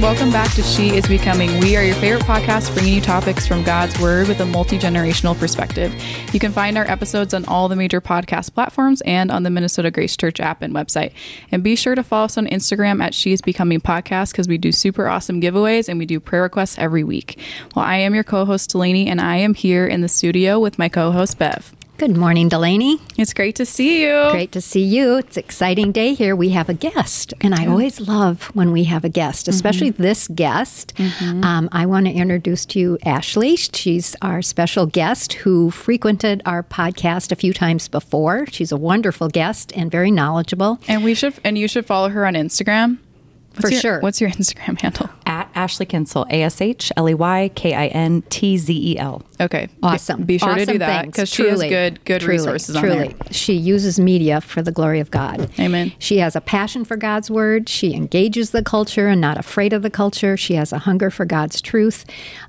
Welcome back to She is Becoming. We are your favorite podcast bringing you topics from God's Word with a multi generational perspective. You can find our episodes on all the major podcast platforms and on the Minnesota Grace Church app and website. And be sure to follow us on Instagram at She is Becoming Podcast because we do super awesome giveaways and we do prayer requests every week. Well, I am your co host, Delaney, and I am here in the studio with my co host, Bev. Good morning, Delaney. It's great to see you. Great to see you. It's an exciting day here. We have a guest, and I always love when we have a guest, especially mm-hmm. this guest. Mm-hmm. Um, I want to introduce to you Ashley. She's our special guest who frequented our podcast a few times before. She's a wonderful guest and very knowledgeable. And we should, and you should follow her on Instagram. What's For your, sure. What's your Instagram handle? At Ashley Kintzel, A S H L E Y K I N T Z E L. Okay, awesome. Be, be sure awesome to do that because she has good good truly, resources truly. She uses media for the glory of God. Amen. She has a passion for God's word. She engages the culture and not afraid of the culture. She has a hunger for God's truth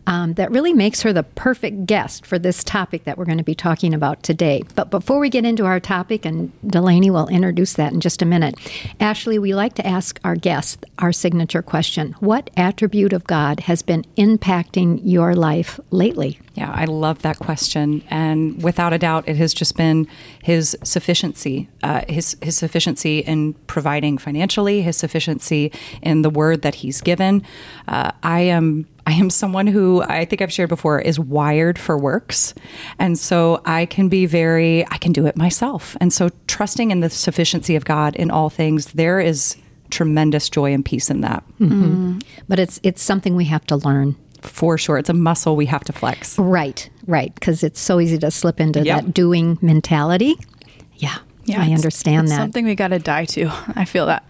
um, that really makes her the perfect guest for this topic that we're going to be talking about today. But before we get into our topic, and Delaney will introduce that in just a minute, Ashley, we like to ask our guests our signature question: What attribute of God has been impacting your life lately? Yeah, I love that question, and without a doubt, it has just been his sufficiency, uh, his his sufficiency in providing financially, his sufficiency in the word that he's given. Uh, I am I am someone who I think I've shared before is wired for works. And so I can be very, I can do it myself. And so trusting in the sufficiency of God in all things, there is tremendous joy and peace in that. Mm-hmm. But it's it's something we have to learn for sure. It's a muscle we have to flex. Right, right. Because it's so easy to slip into yep. that doing mentality. Yeah. Yeah, I understand it's that. Something we got to die to. I feel that.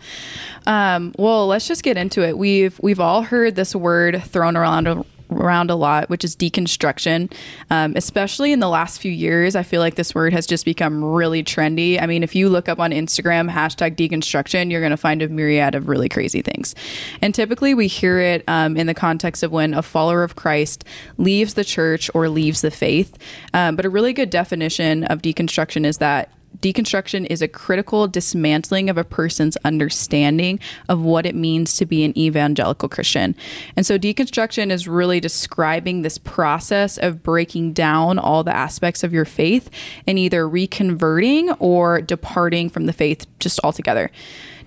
Um, well, let's just get into it. We've we've all heard this word thrown around around a lot, which is deconstruction. Um, especially in the last few years, I feel like this word has just become really trendy. I mean, if you look up on Instagram hashtag deconstruction, you're going to find a myriad of really crazy things. And typically, we hear it um, in the context of when a follower of Christ leaves the church or leaves the faith. Um, but a really good definition of deconstruction is that deconstruction is a critical dismantling of a person's understanding of what it means to be an evangelical Christian. And so, deconstruction is really describing this process of breaking down all the aspects of your faith and either reconverting or departing from the faith just altogether.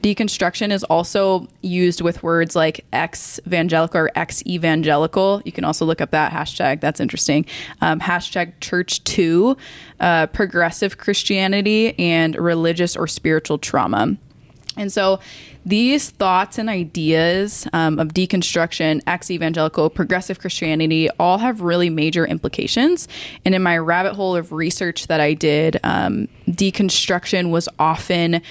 Deconstruction is also used with words like ex evangelical or ex evangelical. You can also look up that hashtag. That's interesting. Um, hashtag ChurchToo, uh, progressive Christianity, and religious or spiritual trauma. And so these thoughts and ideas um, of deconstruction, ex evangelical, progressive Christianity all have really major implications. And in my rabbit hole of research that I did, um, deconstruction was often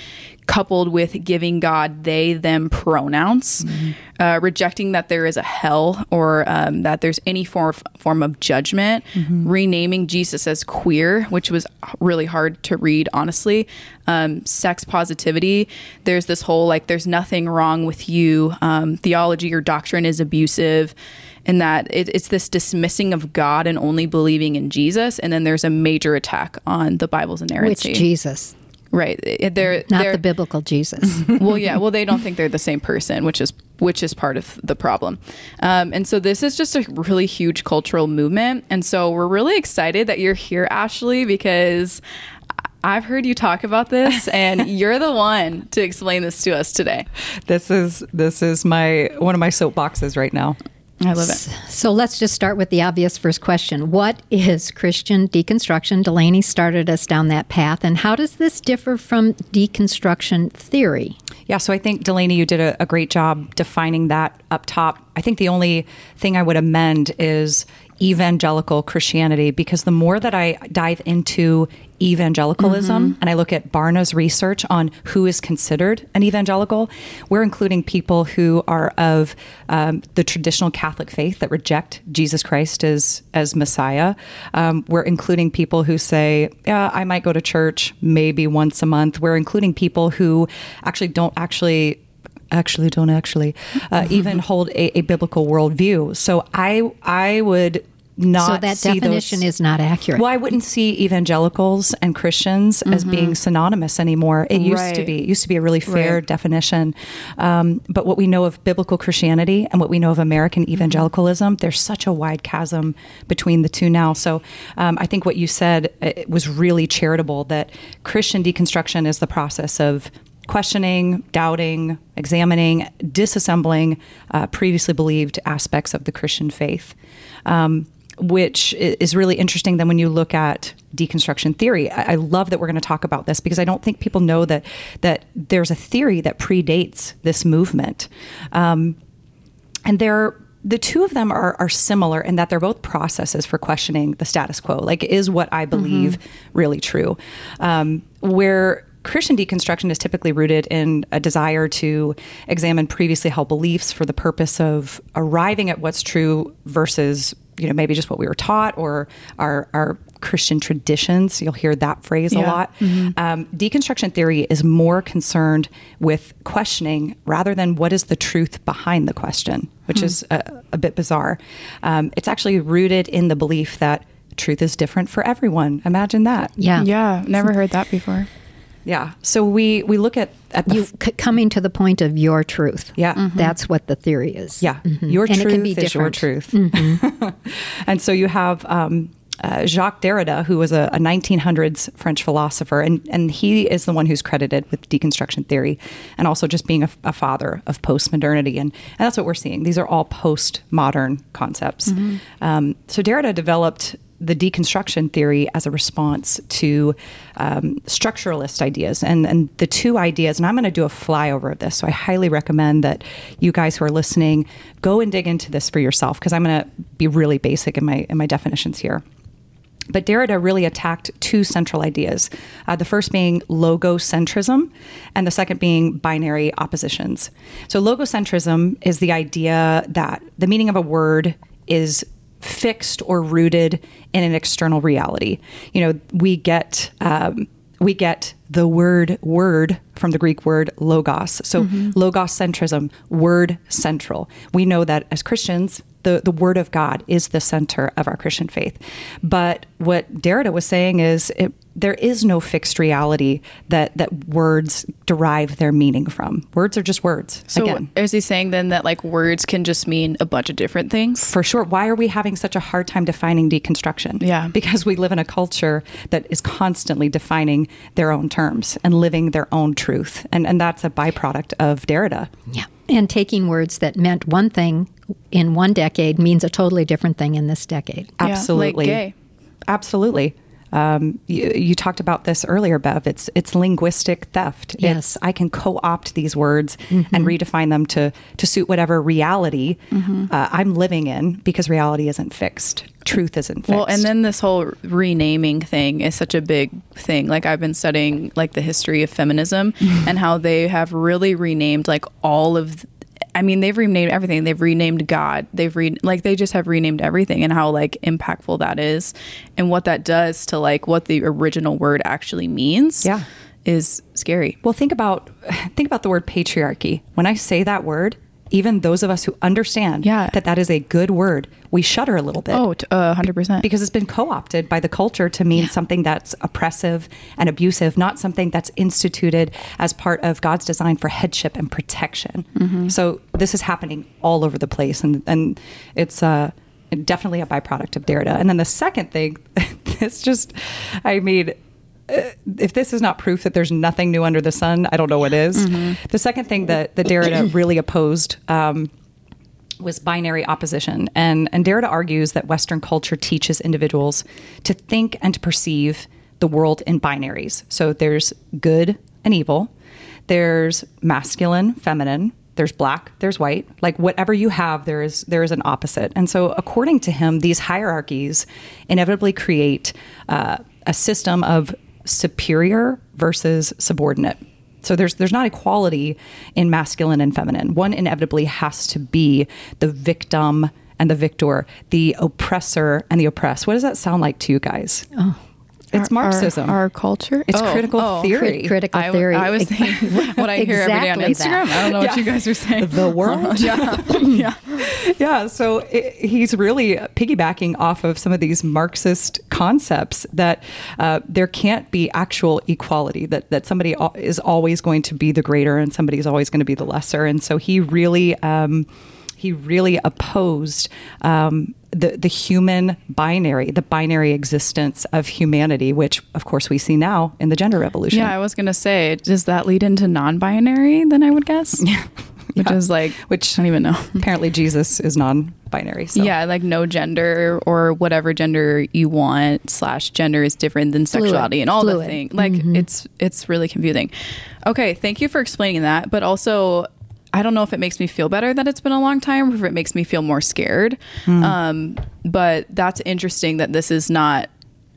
coupled with giving God they, them pronouns, mm-hmm. uh, rejecting that there is a hell or um, that there's any form of, form of judgment, mm-hmm. renaming Jesus as queer, which was really hard to read, honestly. Um, sex positivity. There's this whole like, there's nothing wrong with you. Um, theology or doctrine is abusive and that it, it's this dismissing of God and only believing in Jesus. And then there's a major attack on the Bible's inerrancy. Which Jesus? Right. They're not they're, the biblical Jesus. well, yeah. Well, they don't think they're the same person, which is which is part of the problem. Um, and so this is just a really huge cultural movement. And so we're really excited that you're here, Ashley, because I've heard you talk about this, and you're the one to explain this to us today. This is this is my one of my soapboxes right now. I love it. So let's just start with the obvious first question. What is Christian deconstruction? Delaney started us down that path. And how does this differ from deconstruction theory? Yeah, so I think, Delaney, you did a, a great job defining that up top. I think the only thing I would amend is evangelical Christianity because the more that I dive into evangelicalism mm-hmm. and I look at Barna's research on who is considered an evangelical, we're including people who are of um, the traditional Catholic faith that reject Jesus Christ as as Messiah. Um, we're including people who say, "Yeah, I might go to church maybe once a month." We're including people who actually don't actually actually don't actually uh, even hold a, a, biblical worldview. So I I would not so that definition those, is not accurate. well, I wouldn't see evangelicals and Christians as being synonymous anymore. It used to be. It used to be a really fair Right. definition. Um, but what we know of biblical Christianity and what we know of American evangelicalism, there's such a wide chasm between the two now. So um, I think what you said uh, was really charitable that Christian deconstruction is the process of questioning, doubting, examining, disassembling uh, previously believed aspects of the Christian faith. Um, which is really interesting then when you look at deconstruction theory. I, I love that we're going to talk about this because i don't think people know that that there's a theory that predates this movement. Um, and they're the two of them are, are similar in that they're both processes for questioning the status quo like is what i believe really true? Um, where christian deconstruction is typically rooted in a desire to examine previously held beliefs for the purpose of arriving at what's true versus you know maybe just what we were taught or our, our christian traditions you'll hear that phrase a Yeah. lot um, deconstruction theory is more concerned with questioning rather than what is the truth behind the question, which is a, a bit bizarre. Um, it's actually rooted in the belief that truth is different for everyone. Imagine that. yeah. Yeah, never heard that before. Yeah. So we we look at at the You f- coming to the point of your truth. Yeah. That's what the theory is. Yeah, Mhm. your and truth it can be is your different. Mm-hmm. truth. and so you have um, uh, Jacques Derrida, who was a, a 1900s French philosopher, and, and he is the one who's credited with deconstruction theory and also just being a, a father of postmodernity. And, and that's what we're seeing. These are all postmodern concepts. Um, so Derrida developed the deconstruction theory as a response to um, structuralist ideas. And, and the two ideas, and I'm going to do a flyover of this. So I highly recommend that you guys who are listening go and dig into this for yourself because I'm going to be really basic in my, in my definitions here. But Derrida really attacked two central ideas. Uh, the first being logocentrism, and the second being binary oppositions. So, logocentrism is the idea that the meaning of a word is fixed or rooted in an external reality. You know, we get. Um, we get the word word from the Greek word logos. So logocentrism, word central. We know that as Christians, the, the word of God is the center of our Christian faith. But what Derrida was saying is it, there is no fixed reality that, that words derive their meaning from. Words are just words. So Again, is he saying then that like words can just mean a bunch of different things? for sure. Why are we having such a hard time defining deconstruction? Yeah. Because we live in a culture that is constantly defining their own terms and living their own truth. And, and that's a byproduct of Derrida. Yeah. And taking words that meant one thing in one decade means a totally different thing in this decade. Yeah, like Absolutely. Um, you, you talked about this earlier, Bev. It's it's linguistic theft. Yes. It's I can co-opt these words and redefine them to to suit whatever reality uh, I'm living in because reality isn't fixed. Truth isn't fixed. Well, and then this whole renaming thing is such a big thing. Like I've been studying like the history of feminism and how they have really renamed like all of I mean, they've renamed everything. They've renamed God. They've re like they just have renamed everything and how like impactful that is and what that does to like what the original word actually means. Yeah. Is scary. Well, think about think about the word patriarchy. When I say that word, even those of us who understand Yeah. that that is a good word, we shudder a little bit. Oh, uh, 100%. because it's been co-opted by the culture to mean something that's oppressive and abusive, not something that's instituted as part of God's design for headship and protection. Mm-hmm. So this is happening all over the place, and and it's uh, definitely a byproduct of Derrida. And then the second thing, it's just, I mean. Uh, If this is not proof that there's nothing new under the sun, I don't know what is. Mm-hmm. The second thing that, that Derrida really opposed um, was binary opposition. And, and Derrida argues that Western culture teaches individuals to think and to perceive the world in binaries. So there's good and evil, there's masculine, feminine, there's black, there's white. Like whatever you have, there is there is an opposite. And so, according to him, these hierarchies inevitably create uh, a system of superior versus subordinate. So there's there's not equality in masculine and feminine. One inevitably has to be the victim and the victor, the oppressor and the oppressed. What does that sound like to you guys? Oh. It's Our- our- Marxism. Our, culture. it's Oh, critical oh. theory. Crit- critical I, theory. I was thinking what I hear every day on Instagram. that. I don't know what you guys are saying. the world. yeah, yeah. yeah, so i he's really piggybacking off of some of these Marxist concepts that uh, there can't be actual equality, that, that somebody is always going to be the greater and somebody is always going to be the lesser. And so he really. Um, he really opposed um, the the human binary, the binary existence of humanity, which of course we see now in the gender revolution. Yeah, I was gonna say, does that lead into non-binary? Then I would guess. Yeah. Which Yeah. is like, Which I don't even know. apparently Jesus is non-binary. So. Yeah, like no gender or whatever gender you want slash gender is different than Fluid. sexuality and all the Fluid. things. Like mm-hmm. it's it's really confusing. Okay, thank you for explaining that. But also, I don't know if it makes me feel better that it's been a long time or if it makes me feel more scared. Um, but that's interesting that this is not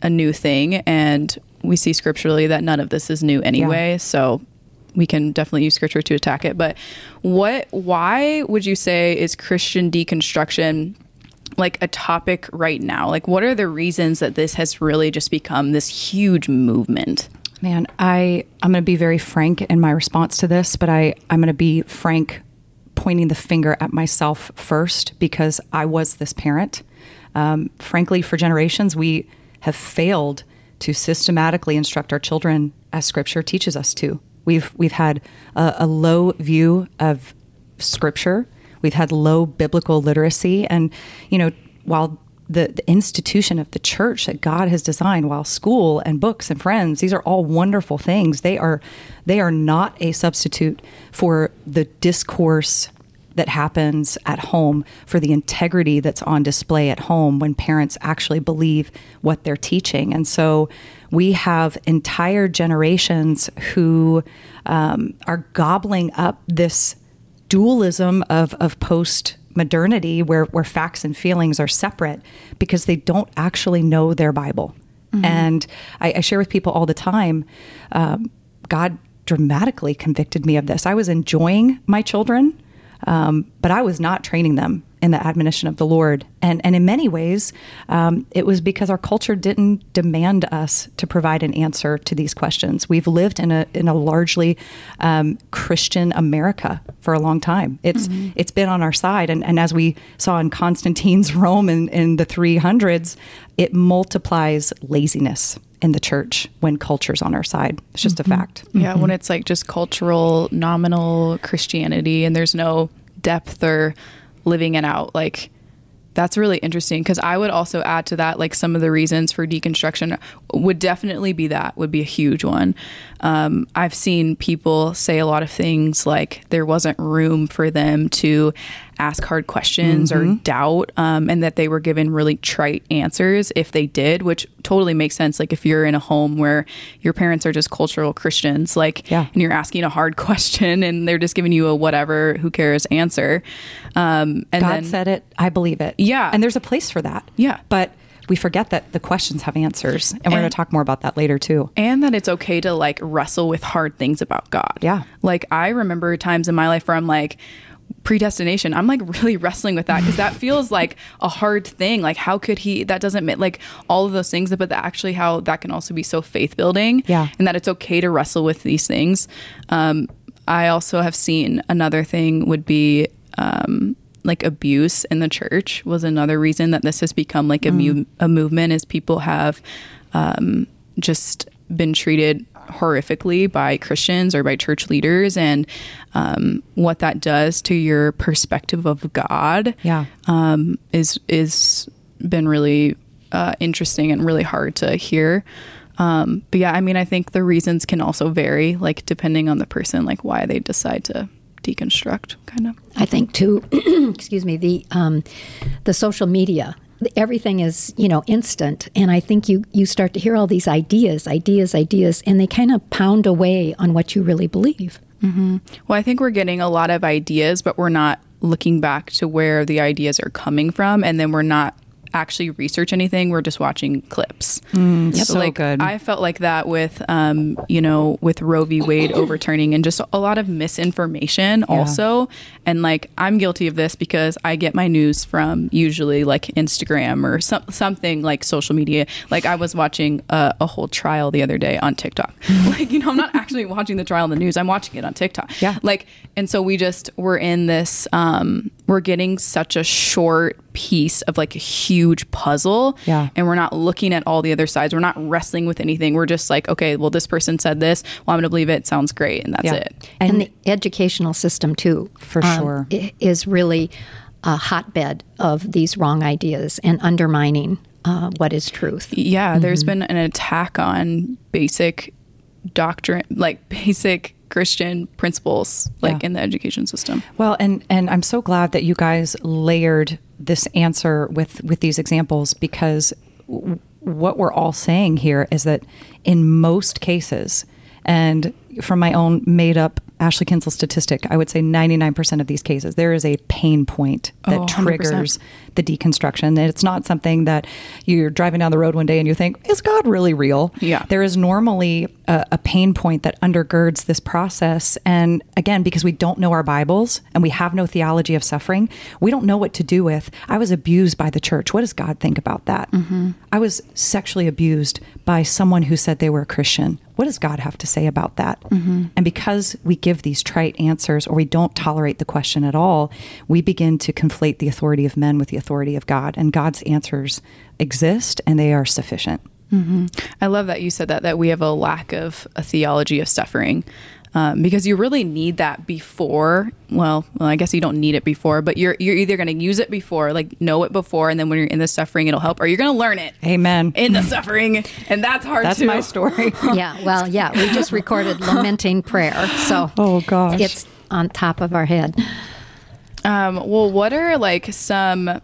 a new thing, and we see scripturally that none of this is new anyway. So we can definitely use scripture to attack it. But what, why would you say is Christian deconstruction like a topic right now? Like, what are the reasons that this has really just become this huge movement? Man, I I'm going to be very frank in my response to this, but I I'm going to be frank pointing the finger at myself first because I was this parent. Um, frankly, for generations, we have failed to systematically instruct our children as Scripture teaches us to. We've we've had a, a low view of Scripture. We've had low biblical literacy, and you know, while the, the institution of the church that God has designed, while school and books and friends, these are all wonderful things. They are they are not a substitute for the discourse that happens at home, for the integrity that's on display at home when parents actually believe what they're teaching. And so we have entire generations who um, are gobbling up this dualism of, of post modernity where, where facts and feelings are separate because they don't actually know their Bible. And I, I share with people all the time um, God dramatically convicted me of this. I was enjoying my children, um, but I was not training them in the admonition of the Lord. And, and in many ways, um, it was because our culture didn't demand us to provide an answer to these questions. We've lived in a, in a largely um, Christian America for a long time. It's, it's been on our side. And, and as we saw in Constantine's Rome in, in the 300s, it multiplies laziness in the church when culture's on our side. It's just a fact. Yeah, when it's like just cultural, nominal Christianity and there's no depth or living it out. Like, that's really interesting because I would also add to that, like, some of the reasons for deconstruction would definitely be that, would be a huge one. Um, I've seen people say a lot of things like there wasn't room for them to ask hard questions or doubt, um, and that they were given really trite answers if they did, which totally makes sense. Like, if you're in a home where your parents are just cultural Christians, like, Yeah. and you're asking a hard question and they're just giving you a whatever, who cares answer. Um, and God then, said it. I believe it. Yeah. And there's a place for that. Yeah. But we forget that the questions have answers. And, we're going to talk more about that later, too. and that it's okay to like wrestle with hard things about God. Yeah. Like I remember times in my life where I'm like predestination. I'm like really wrestling with that because that feels like a hard thing. Like how could he that doesn't ma- like all of those things but that actually how that can also be so faith building. Yeah. And that it's okay to wrestle with these things. Um I also have seen another thing would be um like abuse in the church was another reason that this has become like a, mu- a movement is people have um, just been treated horrifically by Christians or by church leaders, and um, what that does to your perspective of God, Yeah. um, is is been really uh, interesting and really hard to hear. Um, but yeah, I mean, I think the reasons can also vary, like depending on the person, like why they decide to deconstruct, kind of. I think too. excuse me. The um, the social media. Everything is you know instant, and I think you you start to hear all these ideas, ideas, ideas, and they kind of pound away on what you really believe. Mm-hmm. Well, I think we're getting a lot of ideas, but we're not looking back to where the ideas are coming from, and then we're not actually research anything. We're just watching clips. Mm, so like, good. I felt like that with, um, you know, with Roe v. Wade overturning and just a lot of misinformation also. And like, I'm guilty of this because I get my news from usually like Instagram or some, something like social media. Like, I was watching a, a whole trial the other day on TikTok. like, you know, I'm not actually watching the trial in the news. I'm watching it on TikTok. Yeah. Like, and so we just we're in this. Um, we're getting such a short piece of like a huge puzzle. Yeah. And we're not looking at all the other sides. We're not wrestling with anything. We're just like, okay, well, this person said this. Well, I'm going to believe it. Sounds great, and that's Yeah. it. and, the educational system too For um, sure. is really a hotbed of these wrong ideas and undermining uh, what is truth Yeah, there's Mm-hmm. been an attack on basic doctrine, like basic Christian principles, like Yeah. in the education system. Well, and and I'm so glad that you guys layered this answer with with these examples because w- what we're all saying here is that in most cases, and from my own made up Ashley Kintzel statistic, I would say 99% of these cases there is a pain point that Oh, 100%. triggers the deconstruction. And it's not something that you're driving down the road one day and you think, is God really real? Yeah. There is normally a, a pain point that undergirds this process. And again, because we don't know our Bibles and we have no theology of suffering, we don't know what to do with. I was abused by the church. What does God think about that? Mm-hmm. I was sexually abused by someone who said they were a Christian. What does God have to say about that? Mm-hmm. And because we give these trite answers or we don't tolerate the question at all, we begin to conflate the authority of men with the authority of God. And God's answers exist and they are sufficient. I love that you said that that we have a lack of a theology of suffering. Um, because you really need that before. Well, well, I guess you don't need it before, but you're you're either going to use it before, like know it before, and then when you're in the suffering, it'll help, or you're going to learn it Amen. in the suffering, and that's hard That's too. my story. yeah well yeah we just recorded lamenting prayer so Oh, gosh. it's on top of our head Um, well, what are like some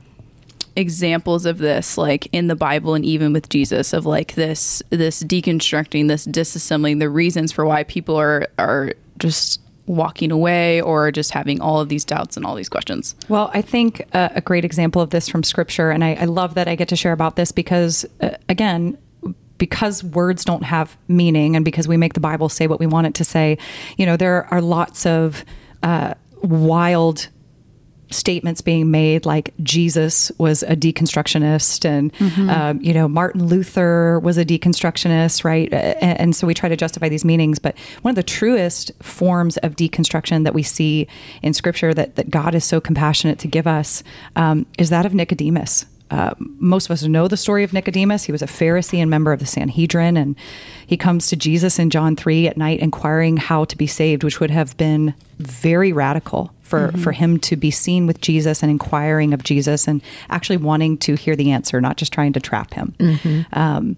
examples of this, like in the Bible and even with Jesus, of like this this deconstructing, this disassembling, the reasons for why people are are just walking away or just having all of these doubts and all these questions. Well, I think uh, a great example of this from scripture, and I, I love that I get to share about this because, uh, again, because words don't have meaning and because we make the Bible say what we want it to say, you know, there are lots of uh, wild statements being made like Jesus was a deconstructionist and um, you know Martin Luther was a deconstructionist right? And, and so we try to justify these meanings but one of the truest forms of deconstruction that we see in scripture that, that God is so compassionate to give us um, is that of Nicodemus uh, most of us know the story of Nicodemus. He was a Pharisee and member of the Sanhedrin, and he comes to Jesus in John 3 at night inquiring how to be saved, which would have been very radical for, for him to be seen with Jesus and inquiring of Jesus and actually wanting to hear the answer, not just trying to trap him. Um,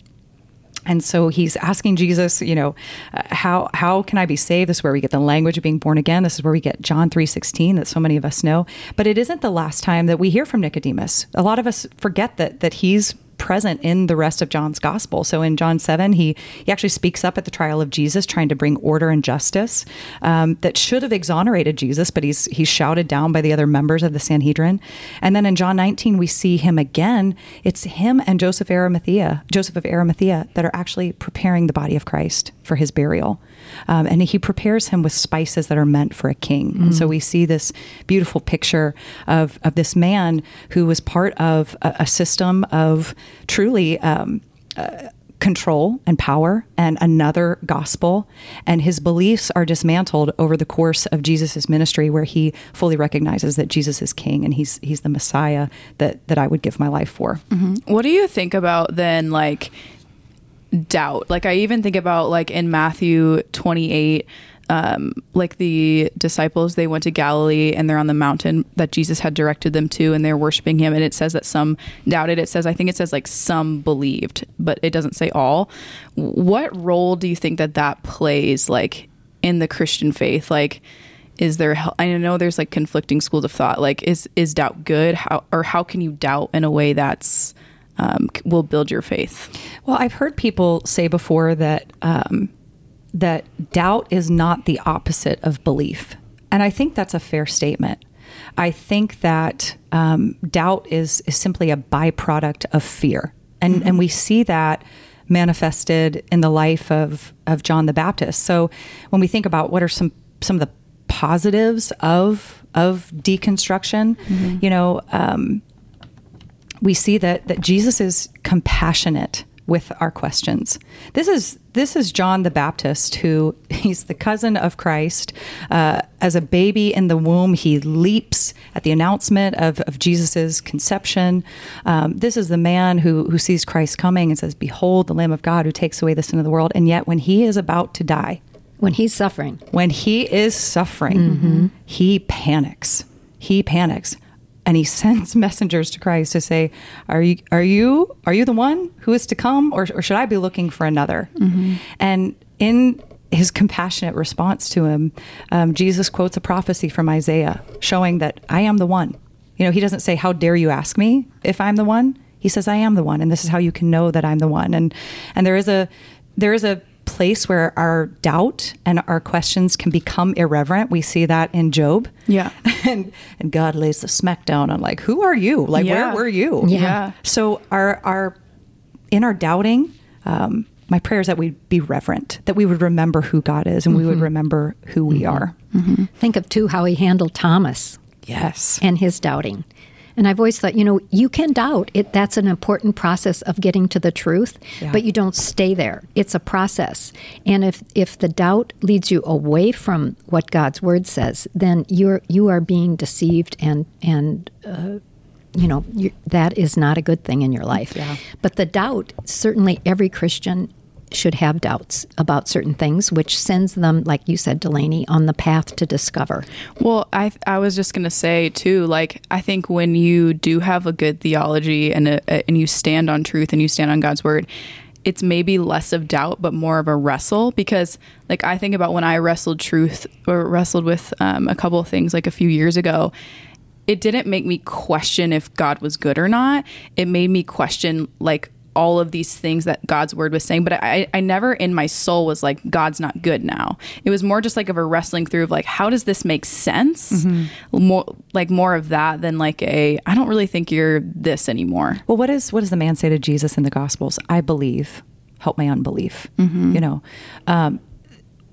and so he's asking Jesus, you know, uh, how how can I be saved? This is where we get the language of being born again. This is where we get John three sixteen that so many of us know. But it isn't the last time that we hear from Nicodemus. A lot of us forget that that he's present in the rest of John's gospel. So in John 7, he, he actually speaks up at the trial of Jesus, trying to bring order and justice um, that should have exonerated Jesus, but he's, he's shouted down by the other members of the Sanhedrin. And then in John 19, we see him again. It's him and Joseph Arimathea, Joseph of Arimathea, that are actually preparing the body of Christ for his burial. Um, and he prepares him with spices that are meant for a king. And so we see this beautiful picture of, of this man who was part of a, a system of truly um, uh, control and power and another gospel. And his beliefs are dismantled over the course of Jesus' ministry, where he fully recognizes that Jesus is king and he's, he's the Messiah that, that I would give my life for. What do you think about then like doubt? Like I even think about like in Matthew 28 um like the disciples they went to Galilee and they're on the mountain that Jesus had directed them to and they're worshiping him. And it says that some doubted. It says I think it says like some believed but it doesn't say all. What role do you think that that plays like in the Christian faith? Like is there i know there's like conflicting schools of thought. Like is is doubt good? How or how can you doubt in a way that's um, will build your faith Well, I've heard people say before that um, that doubt is not the opposite of belief, and I think that's a fair statement. I think that um, doubt is is simply a byproduct of fear, and mm-hmm. and we see that manifested in the life of of John the Baptist. So when we think about what are some some of the positives of of deconstruction, mm-hmm. you know, um, we see that that Jesus is compassionate with our questions. This is this is John the Baptist, who he's the cousin of Christ. Uh, as a baby in the womb, he leaps at the announcement of, of Jesus's conception. Um, this is the man who who sees Christ coming and says, "Behold, the Lamb of God who takes away the sin of the world." And yet, when he is about to die, when he's suffering, when he is suffering, mm-hmm. he panics. He panics and he sends messengers to Christ to say, "Are you are you are you the one who is to come, or, or should I be looking for another?" Mm-hmm. And in his compassionate response to him, um, Jesus quotes a prophecy from Isaiah showing that I am the one. You know, he doesn't say, "How dare you ask me if I'm the one?" He says, "I am the one, and this is how you can know that I'm the one." And and there is a there is a place where our doubt and our questions can become irreverent. We see that in Job. Yeah. and and God lays the smackdown on like, who are you? Like yeah. where were you? Yeah. So our our in our doubting, um, my prayer is that we'd be reverent, that we would remember who God is and mm-hmm. we would mm-hmm. remember who we mm-hmm. are. Mm-hmm. Think of too how he handled Thomas. Yes. And his doubting. And I've always thought, you know, you can doubt. It that's an important process of getting to the truth, yeah. but you don't stay there. It's a process. And if if the doubt leads you away from what God's word says, then you're you are being deceived and and uh, you know that is not a good thing in your life. Yeah. But the doubt, certainly every Christian should have doubts about certain things, which sends them, like you said, Delaney, on the path to discover. Well, I I was just gonna say too, like I think when you do have a good theology and a, and you stand on truth and you stand on God's word, it's maybe less of doubt but more of a wrestle because like i think about when i wrestled truth or wrestled with um, a couple of things like a few years ago it didn't make me question if god was good or not it made me question like all of these things that God's word was saying, but I, I never in my soul was like, God's not good now. It was more just like of a wrestling through of like, how does this make sense? Mm-hmm. More like more of that than like a, I don't really think you're this anymore. Well, what is, what does the man say to Jesus in the gospels? I believe, help my unbelief. Mm-hmm. You know, um,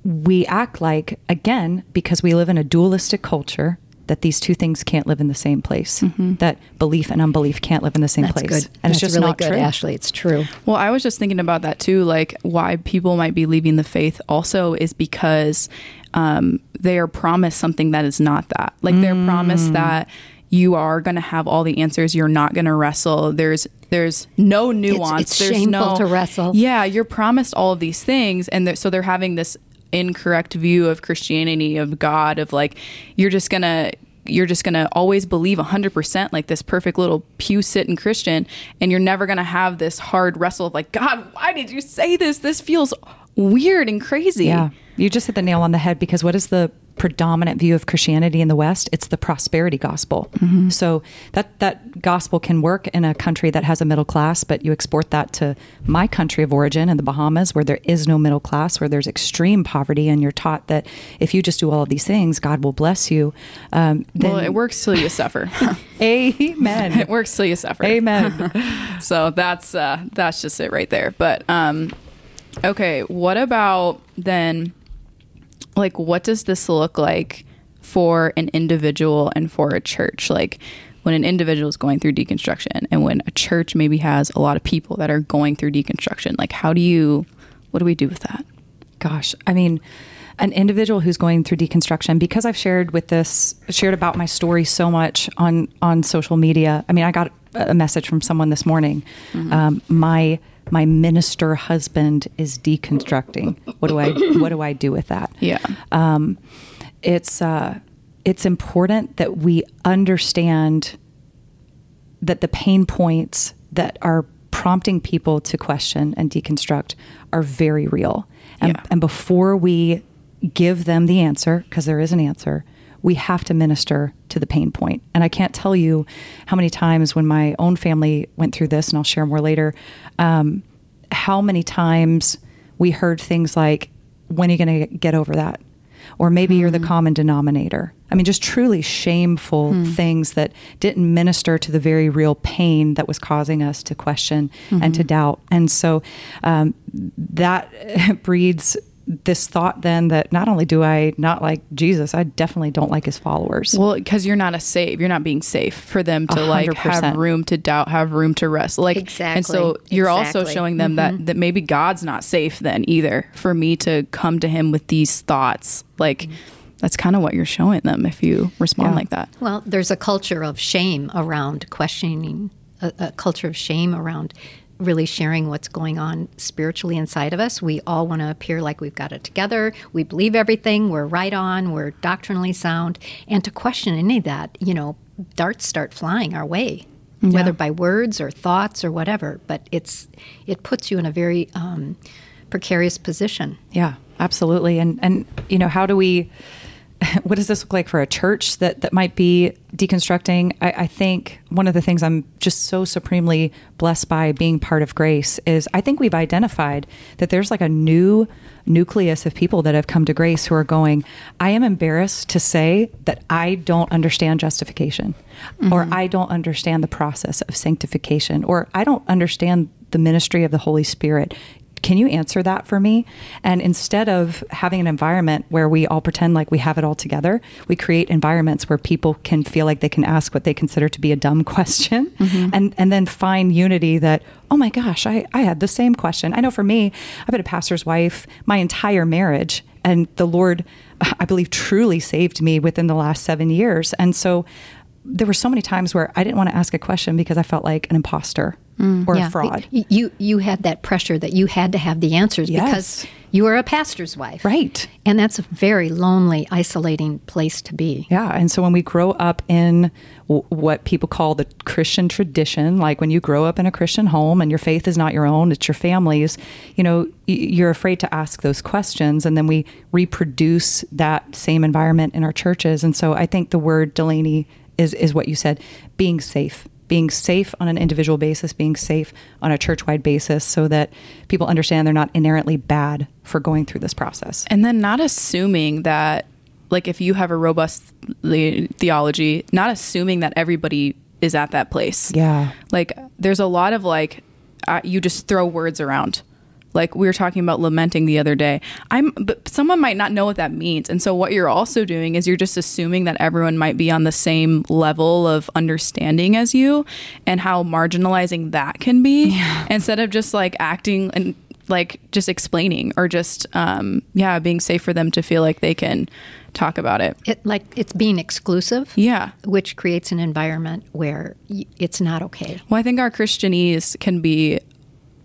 we act like, again, because we live in a dualistic culture, that these two things can't live in the same place. Mm-hmm. That belief and unbelief can't live in the same That's place. Good. And That's it's just really not good, true. Ashley. It's true. Well, I was just thinking about that too, like why people might be leaving the faith also is because um, they are promised something that is not that. Like mm. they're promised that you are going to have all the answers. You're not going to wrestle. There's there's no nuance. It's, it's there's shameful no, to wrestle. Yeah, you're promised all of these things, and they're, so they're having this incorrect view of Christianity of God of like you're just gonna you're just going to always believe 100% like this perfect little pew sitting Christian and you're never going to have this hard wrestle of like God, why did you say this? This feels weird and crazy. Yeah. You just hit the nail on the head because what is the predominant view of Christianity in the West? It's the prosperity gospel. Mm-hmm. So that that gospel can work in a country that has a middle class, but you export that to my country of origin in the Bahamas, where there is no middle class, where there's extreme poverty, and you're taught that if you just do all of these things, God will bless you. Um, then, well, it works till you suffer. Amen. it works till you suffer. Amen. so that's uh, that's just it right there. But um, okay, what about then? Like what does this look like for an individual and for a church? Like when an individual is going through deconstruction and when a church maybe has a lot of people that are going through deconstruction like how do you what do we do with that? Gosh i mean an individual who's going through deconstruction because i've shared with this shared about my story so much on on social media i mean i got a message from someone this morning. Mm-hmm. um, my my minister husband is deconstructing. What do I what do I do with that? Yeah. Um, it's uh, it's important that we understand that the pain points that are prompting people to question and deconstruct are very real. And, yeah. and before we give them the answer, because there is an answer, we have to minister to the pain point. And I can't tell you how many times when my own family went through this, and I'll share more later, um, how many times we heard things like, when are you going to get over that? or maybe you're the common denominator. I mean, just truly shameful things that didn't minister to the very real pain that was causing us to question and to doubt. And so um, that breeds this thought then that not only do I not like Jesus, I definitely don't like his followers. Well, because you're not a save, you're not being safe for them to A like hundred have room to doubt, have room to rest. Like exactly, and so you're also showing them that mm-hmm. that maybe God's not safe then either for me to come to Him with these thoughts. Like mm-hmm. that's kind of what you're showing them if you respond Yeah. like that. Well, there's a culture of shame around questioning, a, a culture of shame around really sharing what's going on spiritually inside of us. We all want to appear like we've got it together. We believe everything. We're right on. We're doctrinally sound. And to question any of that, you know, darts start flying our way, whether by words or thoughts or whatever. But it's it puts you in a very um, precarious position. Yeah, absolutely. And and you know, how do we? What does this look like for a church that that might be deconstructing? I, I think one of the things I'm just so supremely blessed by being part of Grace is I think we've identified that there's like a new nucleus of people that have come to Grace who are going. I am embarrassed to say that I don't understand justification, or mm-hmm. I don't understand the process of sanctification, or I don't understand the ministry of the Holy Spirit can you answer that for me? And instead of having an environment where we all pretend like we have it all together, we create environments where people can feel like they can ask what they consider to be a dumb question mm-hmm. and, and then find unity that, oh my gosh, I, I had the same question. I know for me, I've been a pastor's wife my entire marriage, and the Lord, I believe, truly saved me within the last seven years. And so there were so many times where I didn't want to ask a question because I felt like an imposter Mm. or a fraud. You you had that pressure that you had to have the answers Yes. because you were a pastor's wife. Right. And that's a very lonely, isolating place to be. Yeah. And so when we grow up in w- what people call the Christian tradition, like when you grow up in a Christian home and your faith is not your own, it's your family's, you know, y- you're afraid to ask those questions. And then we reproduce that same environment in our churches. And so I think the word Delaney is, is what you said being safe. Being safe on an individual basis, being safe on a church wide basis, so that people understand they're not inherently bad for going through this process. And then not assuming that, like, if you have a robust the- theology, not assuming that everybody is at that place. Yeah. Like, there's a lot of like, uh, you just throw words around. Like we were talking about lamenting the other day. I'm, but someone might not know what that means. And so what you're also doing is you're just assuming that everyone might be on the same level of understanding as you, and how marginalizing that can be. Instead of just like acting and like just explaining or just um yeah being safe for them to feel like they can talk about it It like it's being exclusive. yeah Which creates an environment where y- it's not okay. well i think our christianese can be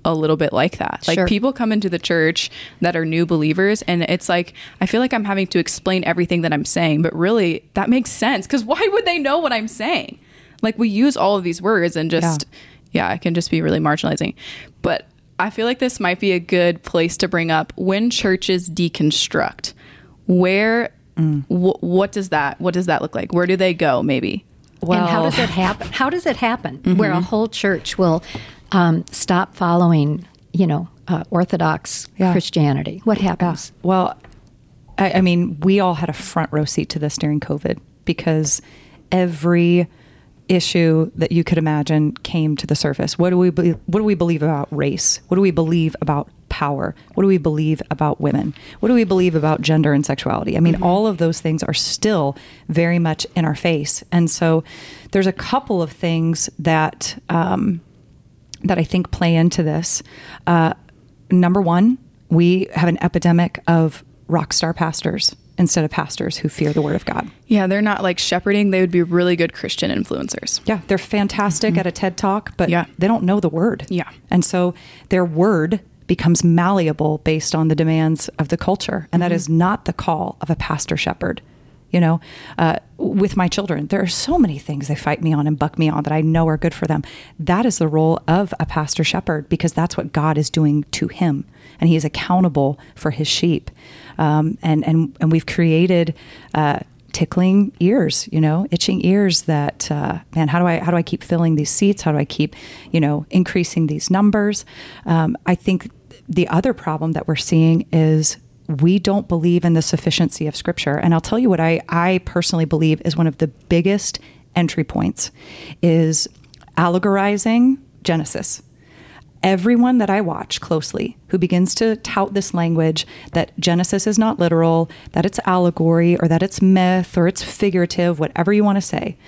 a little bit like that like Sure. people come into the church that are new believers and it's like i feel like i'm having to explain everything that i'm saying but really that makes sense because why would they know what i'm saying like we use all of these words and just yeah, it can just be really marginalizing but i feel like this might be a good place to bring up when churches deconstruct where wh- what does that what does that look like where do they go maybe and how does it happen? How does it happen where Mm-hmm. a whole church will um, stop following, you know, uh, Orthodox Yeah. Christianity? What happens? Well, I, I mean, we all had a front row seat to this during COVID because every issue that you could imagine came to the surface. What do we be, what do we believe about race? What do we believe about power? What do we believe about women? What do we believe about gender and sexuality? I mean, all of those things are still very much in our face, and so there's a couple of things that. Um, that I think play into this. Uh, number one, we have an epidemic of rock star pastors instead of pastors who fear the word of God. yeah they're not like shepherding they would be really good christian influencers Yeah, they're fantastic at a TED talk, but Yeah. they don't know the word. Yeah. And so their word becomes malleable based on the demands of the culture. And that is not the call of a pastor shepherd. You know, uh, with my children, there are so many things they fight me on and buck me on that I know are good for them. That is the role of a pastor shepherd because that's what God is doing to him, and he is accountable for his sheep. Um, and and and we've created. Uh, tickling ears you know itching ears that uh, man how do i how do i keep filling these seats how do i keep you know increasing these numbers um, i think the other problem that we're seeing is we don't believe in the sufficiency of scripture. And I'll tell you what I, I personally believe is one of the biggest entry points is allegorizing Genesis. Everyone that I watch closely who begins to tout this language that Genesis is not literal, that it's allegory, or that it's myth, or it's figurative, whatever you want to say,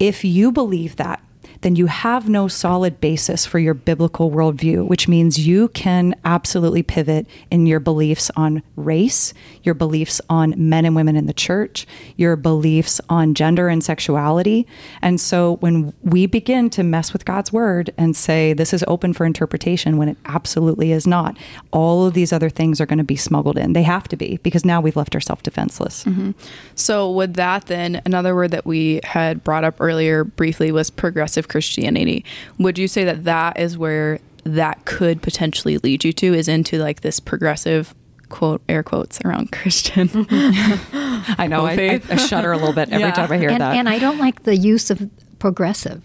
if you believe that, then you have no solid basis for your biblical worldview, which means you can absolutely pivot in your beliefs on race, your beliefs on men and women in the church, your beliefs on gender and sexuality. And so when we begin to mess with God's word and say this is open for interpretation when it absolutely is not, all of these other things are going to be smuggled in. They have to be because now we've left ourselves defenseless. Mm-hmm. So, with that then, another word that we had brought up earlier briefly was progressive Christianity. Would you say that that is where that could potentially lead you to is into like this progressive quote air quotes around Christian. I know. I, I, I, shudder a little bit every yeah. time I hear and, that. And I don't like the use of progressive.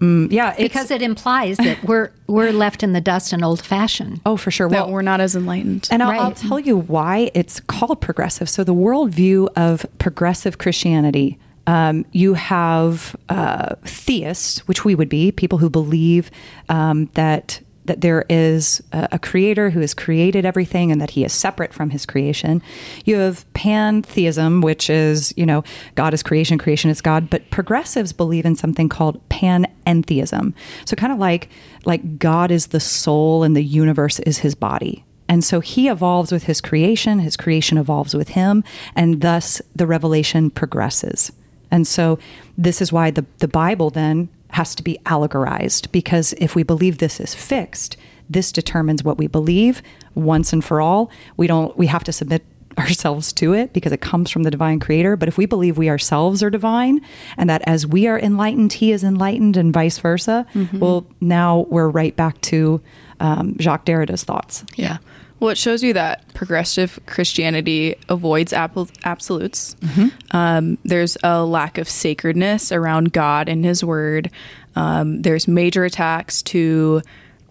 Mm, yeah, because it implies that we're we're left in the dust and old fashioned. Oh, for sure. That well, we're not as enlightened. And I'll, right. I'll tell you why it's called progressive. So the worldview of progressive Christianity um, you have uh, theists, which we would be, people who believe um, that that there is a, a, creator who has created everything and that he is separate from his creation. You have pantheism, which is, you know, God is creation, creation is God, but progressives believe in something called panentheism. So kind of like like God is the soul and the universe is his body. And so he evolves with his creation, his creation evolves with him, and thus the revelation progresses. And so this is why the, the Bible then has to be allegorized because if we believe this is fixed, this determines what we believe once and for all. We don't we have to submit ourselves to it because it comes from the divine creator. But if we believe we ourselves are divine and that as we are enlightened, he is enlightened and vice versa, mm-hmm. well, now we're right back to um, Jacques Derrida's thoughts. Yeah. Well, it shows you that progressive Christianity avoids absolutes. Mm-hmm. Um, there's a lack of sacredness around God and His Word. Um, there's major attacks to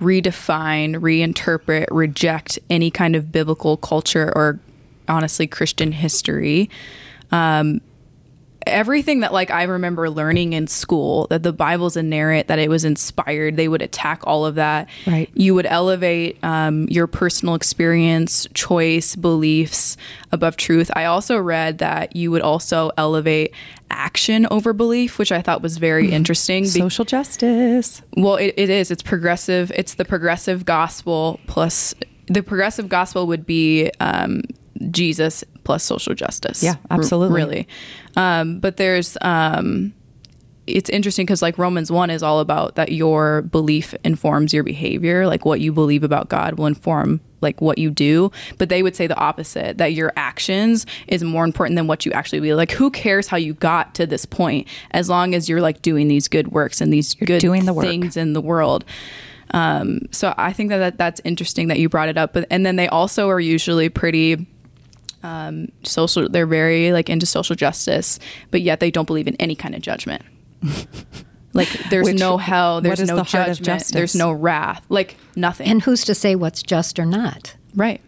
redefine, reinterpret, reject any kind of biblical culture or honestly Christian history. Um, everything that like I remember learning in school that the Bible's inerrant, that it was inspired, they would attack all of that. Right. You would elevate um, your personal experience, choice, beliefs above truth. I also read that you would also elevate action over belief, which I thought was very mm. interesting. Social justice. Well, it, it is. It's progressive. It's the progressive gospel plus the progressive gospel would be um, Jesus plus social justice. Yeah, absolutely. R- really. Um, but there's, um, it's interesting because like Romans 1 is all about that your belief informs your behavior. Like what you believe about God will inform like what you do. But they would say the opposite that your actions is more important than what you actually be. Like who cares how you got to this point as long as you're like doing these good works and these you're good doing the things in the world. Um, so I think that, that that's interesting that you brought it up. But and then they also are usually pretty um, social. They're very like into social justice, but yet they don't believe in any kind of judgment. like there's Which, no hell, there's no the judgment, there's no wrath, like nothing. And who's to say what's just or not? Right.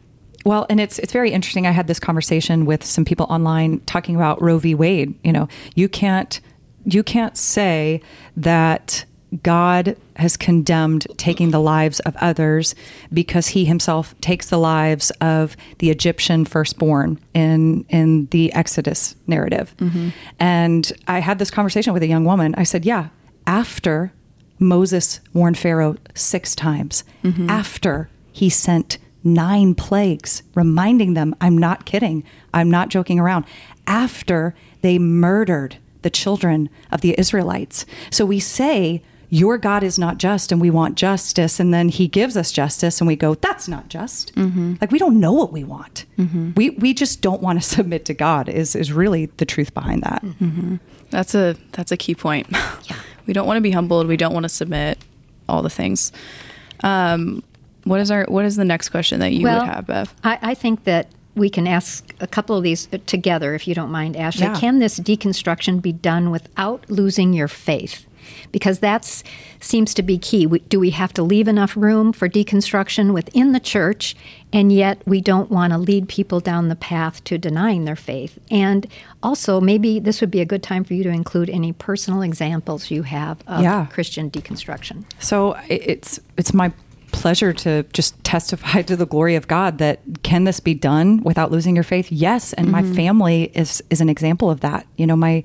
Well, and it's it's very interesting. I had this conversation with some people online talking about Roe v. Wade. You know, you can't you can't say that God has condemned taking the lives of others because he himself takes the lives of the Egyptian firstborn in in the Exodus narrative. Mm-hmm. And I had this conversation with a young woman. I said, "Yeah, after Moses warned Pharaoh 6 times, mm-hmm. after he sent nine plagues reminding them, I'm not kidding. I'm not joking around. After they murdered the children of the Israelites. So we say your God is not just and we want justice. And then he gives us justice and we go, that's not just. Mm-hmm. Like we don't know what we want. Mm-hmm. We, we just don't want to submit to God is, is really the truth behind that. Mm-hmm. That's a, that's a key point. yeah. We don't want to be humbled. We don't want to submit all the things. Um, what is our, what is the next question that you well, would have, Bev? I, I think that we can ask a couple of these together, if you don't mind, Ashley. Yeah. Can this deconstruction be done without losing your faith? Because that seems to be key. We, do we have to leave enough room for deconstruction within the church, and yet we don't want to lead people down the path to denying their faith? And also, maybe this would be a good time for you to include any personal examples you have of Yeah. Christian deconstruction. So it's it's my pleasure to just testify to the glory of God that can this be done without losing your faith? Yes, and my mm-hmm. family is is an example of that. You know, my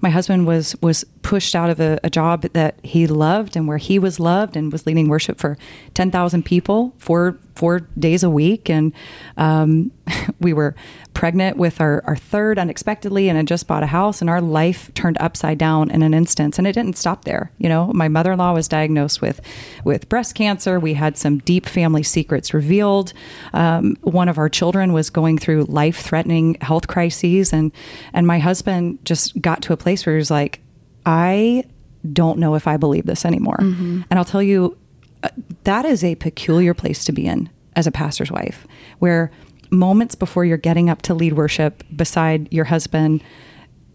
my husband was was pushed out of a, a job that he loved and where he was loved and was leading worship for ten thousand people four four days a week, and um, we were pregnant with our, our third unexpectedly and had just bought a house and our life turned upside down in an instance and it didn't stop there. You know my mother-in-law was diagnosed with with breast cancer. We had some deep family secrets revealed. Um, one of our children was going through life-threatening health crises and and my husband just got to a place where he was like i don't know if i believe this anymore and i'll tell you uh, that is a peculiar place to be in as a pastor's wife, where moments before you're getting up to lead worship beside your husband,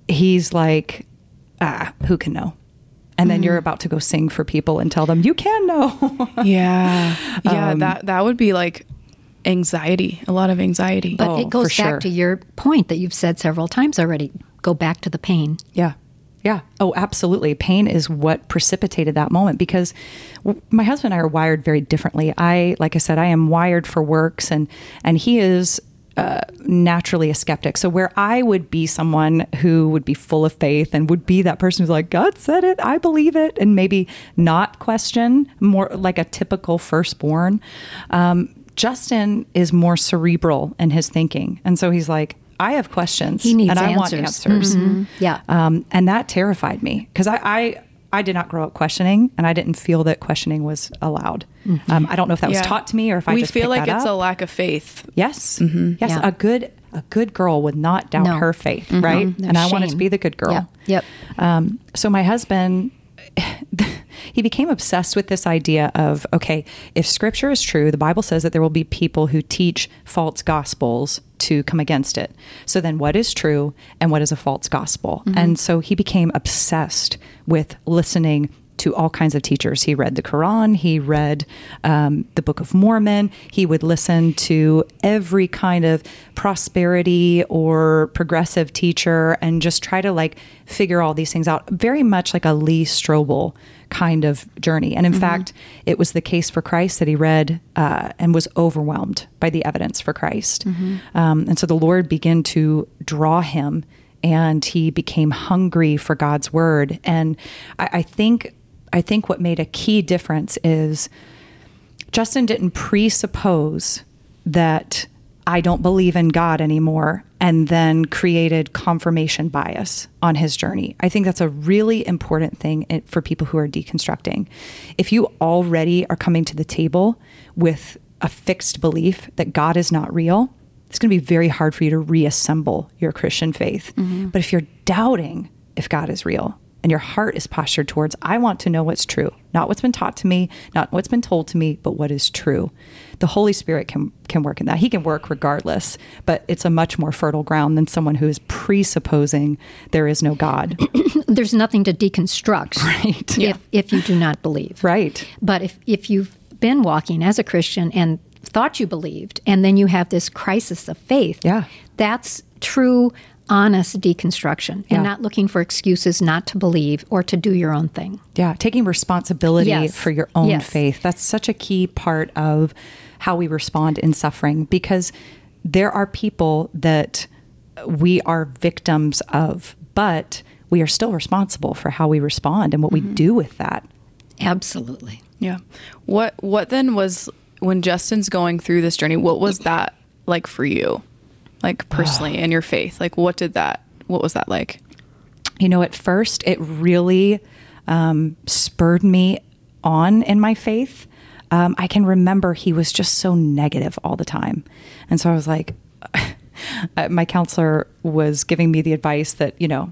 he's like, ah, who can know? And then you're about to go sing for people and tell them, you can know. Yeah. Yeah. Um, that that would be like anxiety, a lot of anxiety. But Oh, it goes back sure. to your point that you've said several times already. Go back to the pain. Yeah. Yeah. Oh, absolutely. Pain is what precipitated that moment because my husband and I are wired very differently. I, like I said, I am wired for works and, and he is uh, naturally a skeptic. So where I would be someone who would be full of faith and would be that person who's like, God said it, I believe it, and maybe not question, more like a typical firstborn. Um, Justin is more cerebral in his thinking. And so he's like, I have questions He needs and I want answers. answers. Yeah. Um, and that terrified me because I, I I did not grow up questioning, and I didn't feel that questioning was allowed. Um, I don't know if that Yeah. was taught to me or if I we just feel like that it's a lack of faith. yes, yes, Mm-hmm. Yeah. a good a good girl would not doubt No. Mm-hmm. her faith, right? No and I wanted to be the good girl. Yeah. Yep. Um, so my husband, he became obsessed with this idea of okay, if Scripture is true, the Bible says that there will be people who teach false gospels to come against it. So then, what is true and what is a false gospel? Mm-hmm. And so he became obsessed with listening to all kinds of teachers. He read the Quran, he read um, the Book of Mormon, he would listen to every kind of prosperity or progressive teacher and just try to like figure all these things out. Very much like a Lee Strobel kind of journey. And in fact, it was the case for Christ that he read uh, and was overwhelmed by the evidence for Christ. Um, and so the Lord began to draw him and he became hungry for God's word. And I, I think I think what made a key difference is Justin didn't presuppose that I don't believe in God anymore and then created confirmation bias on his journey. I think that's a really important thing for people who are deconstructing. If you already are coming to the table with a fixed belief that God is not real, it's going to be very hard for you to reassemble your Christian faith. Mm-hmm. But if you're doubting if God is real, and your heart is postured towards, I want to know what's true, not what's been taught to me, not what's been told to me, but what is true. The Holy Spirit can can work in that. He can work regardless, but it's a much more fertile ground than someone who is presupposing there is no God. There's nothing to deconstruct Right. if, if you do not believe. right. But if, if you've been walking as a Christian and thought you believed, and then you have this crisis of faith, Yeah. that's true, honest deconstruction, and Yeah. not looking for excuses not to believe or to do your own thing. Yeah, taking responsibility Yes. for your own Yes. faith. That's such a key part of how we respond in suffering because there are people that we are victims of, but we are still responsible for how we respond and what we mm-hmm. do with that. Absolutely. Yeah. What what then was when Justin's going through this journey, what was that like for you? Like personally in your faith? Like what did that what was that like? you know, at first it really um, spurred me on in my faith. Um, I can remember he was just so negative all the time. And so I was like, my counselor was giving me the advice that, you know,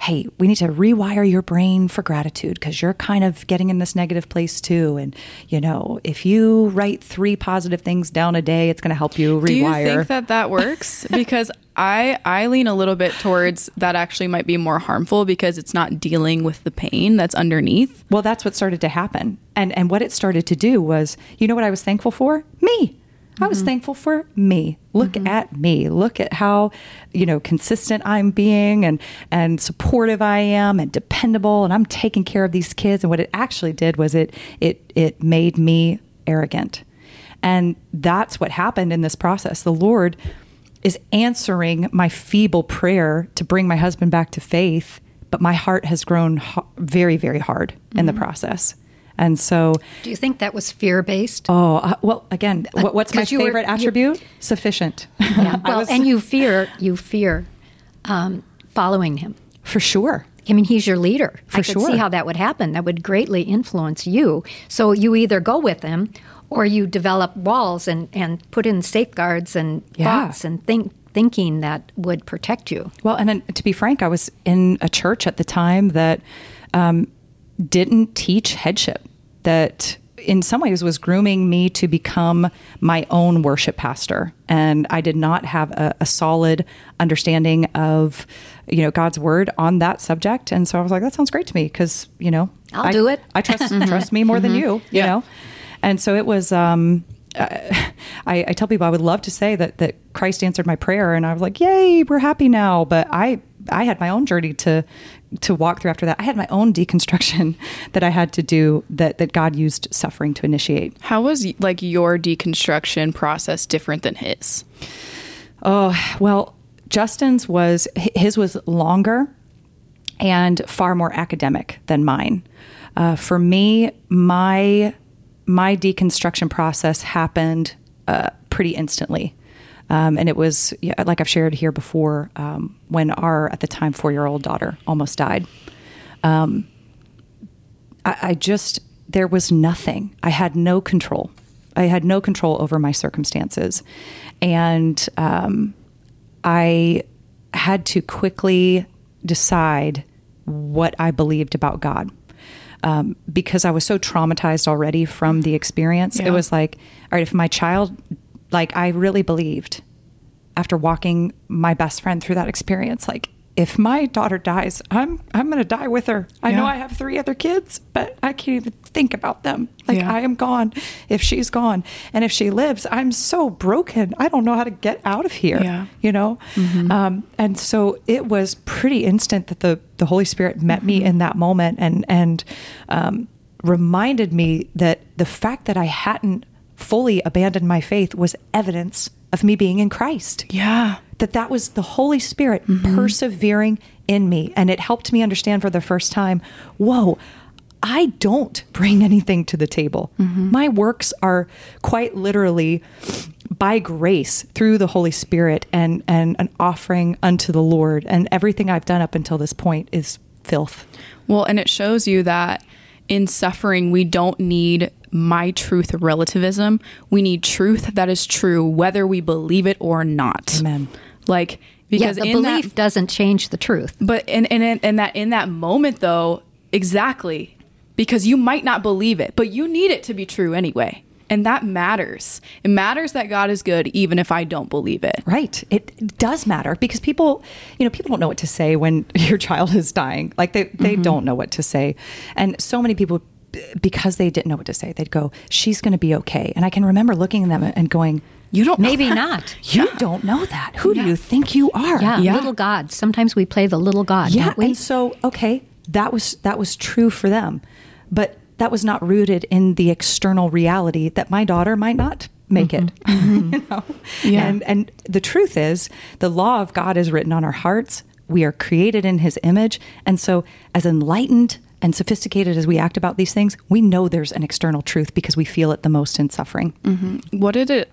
hey, we need to rewire your brain for gratitude because you're kind of getting in this negative place too. And, you know, if you write three positive things down a day, it's going to help you rewire. Do you think that that works? because I I lean a little bit towards that actually might be more harmful because it's not dealing with the pain that's underneath. Well, that's what started to happen. And and what it started to do was, you know what I was thankful for? Me. I was mm-hmm. thankful for me. Look mm-hmm. at me. Look at how, you know, consistent I'm being and and supportive I am and dependable and I'm taking care of these kids and what it actually did was it it it made me arrogant. And that's what happened in this process. The Lord is answering my feeble prayer to bring my husband back to faith, but my heart has grown ho- very very hard in the mm-hmm. process. And so Do you think that was fear based? Oh, uh, well, again, what, what's my were- favorite you- attribute? Sufficient. Yeah. Well, was- and you fear you fear um, following him. for sure. I mean, he's your leader. For I could sure. see how that would happen. That would greatly influence you. So you either go with him or you develop walls and, and put in safeguards and Yeah. thoughts and think thinking that would protect you. Well, and then, to be frank, I was in a church at the time that um, didn't teach headship, that in some ways was grooming me to become my own worship pastor. And I did not have a, a solid understanding of, you know, God's word on that subject. And so I was like, that sounds great to me because, you know, I'll I- do it. I trust trust me more than you, you Yeah. know? And so it was, um, uh, I, I tell people I would love to say that that Christ answered my prayer, and I was like, "Yay, we're happy now." But I I had my own journey to to walk through after that. I had my own deconstruction that I had to do that that God used suffering to initiate. How was like your deconstruction process different than his? Oh well, Justin's was his was longer and far more academic than mine. Uh, for me, my my deconstruction process happened uh, pretty instantly. Um, and it was, yeah, like I've shared here before, um, when our, at the time, four year old daughter almost died. Um, I, I just, there was nothing. I had no control. I had no control over my circumstances. And um, I had to quickly decide what I believed about God. Um, because I was so traumatized already from the experience. Yeah. It was like, all right, if my child, like, I really believed after walking my best friend through that experience, like, if my daughter dies, I'm I'm gonna die with her. I know I have three other kids, but I can't even think about them. Like Yeah. I am gone if she's gone, and if she lives, I'm so broken. I don't know how to get out of here. Yeah. you know. Um, and so it was pretty instant that the the Holy Spirit met me in that moment and and um, reminded me that the fact that I hadn't fully abandoned my faith was evidence of me being in Christ Yeah. that that was the Holy Spirit mm-hmm. persevering in me. And it helped me understand for the first time whoa, I don't bring anything to the table. Mm-hmm. My works are quite literally by grace through the Holy Spirit and, and an offering unto the Lord. And everything I've done up until this point is filth. Well, and it shows you that in suffering, we don't need my truth relativism. We need truth that is true, whether we believe it or not. Amen. Like, Yeah, because the belief that, doesn't change the truth. but in, in, in that, in that moment though, exactly, because you might not believe it, but you need it to be true anyway. And that matters. It matters that God is good, even if I don't believe it. Right. It does matter because people, you know, people don't know what to say when your child is dying. Like they, they mm-hmm. don't know what to say. And so many people, because they didn't know what to say, they'd go, she's going to be okay. And I can remember looking at them and going, You don't Maybe not. you don't know that. Who do you think you are? Yeah, Yeah. little God. Sometimes we play the little God, Yeah. don't we? And so, okay, that was, that was true for them. But that was not rooted in the external reality that my daughter might not make it. Mm-hmm. you mm-hmm. know? Yeah. And and the truth is, the law of God is written on our hearts. We are created in His image, and so as enlightened and sophisticated as we act about these things, we know there's an external truth because we feel it the most in suffering. What did it?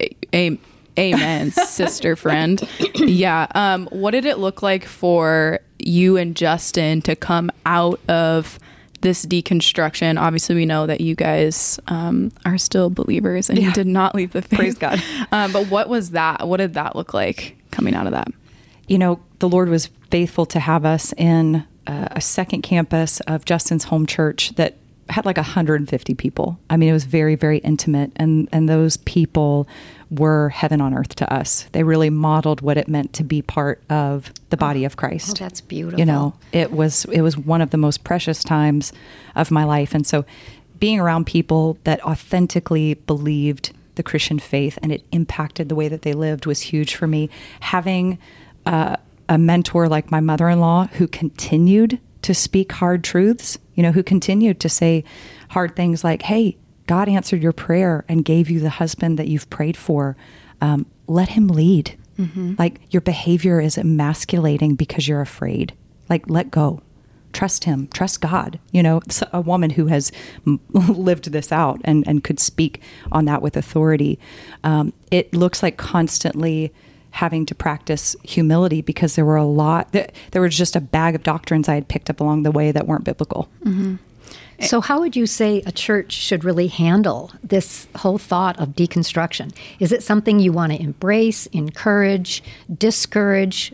A, a- amen, sister friend. Yeah. Um. What did it look like for you and Justin to come out of this deconstruction? Obviously, we know that you guys um, are still believers and you did not leave the faith. Praise God. Um, but what was that? What did that look like coming out of that? you know, the Lord was faithful to have us in uh, a second campus of Justin's home church that had like 150 people. I mean, it was very, very intimate, and and those people were heaven on earth to us. They really modeled what it meant to be part of the body of Christ. Oh, that's beautiful. You know, it was it was one of the most precious times of my life, and so being around people that authentically believed the Christian faith and it impacted the way that they lived was huge for me. Having uh, a mentor like my mother in law who continued to speak hard truths, you know, who continued to say hard things like, hey, God answered your prayer and gave you the husband that you've prayed for. Um, let him lead. Mm-hmm. Like your behavior is emasculating because you're afraid. Like let go. Trust him. Trust God. You know, a woman who has lived this out and, and could speak on that with authority. Um, it looks like constantly having to practice humility because there were a lot, there was just a bag of doctrines I had picked up along the way that weren't biblical. Mm-hmm. So, how would you say a church should really handle this whole thought of deconstruction? Is it something you want to embrace, encourage, discourage?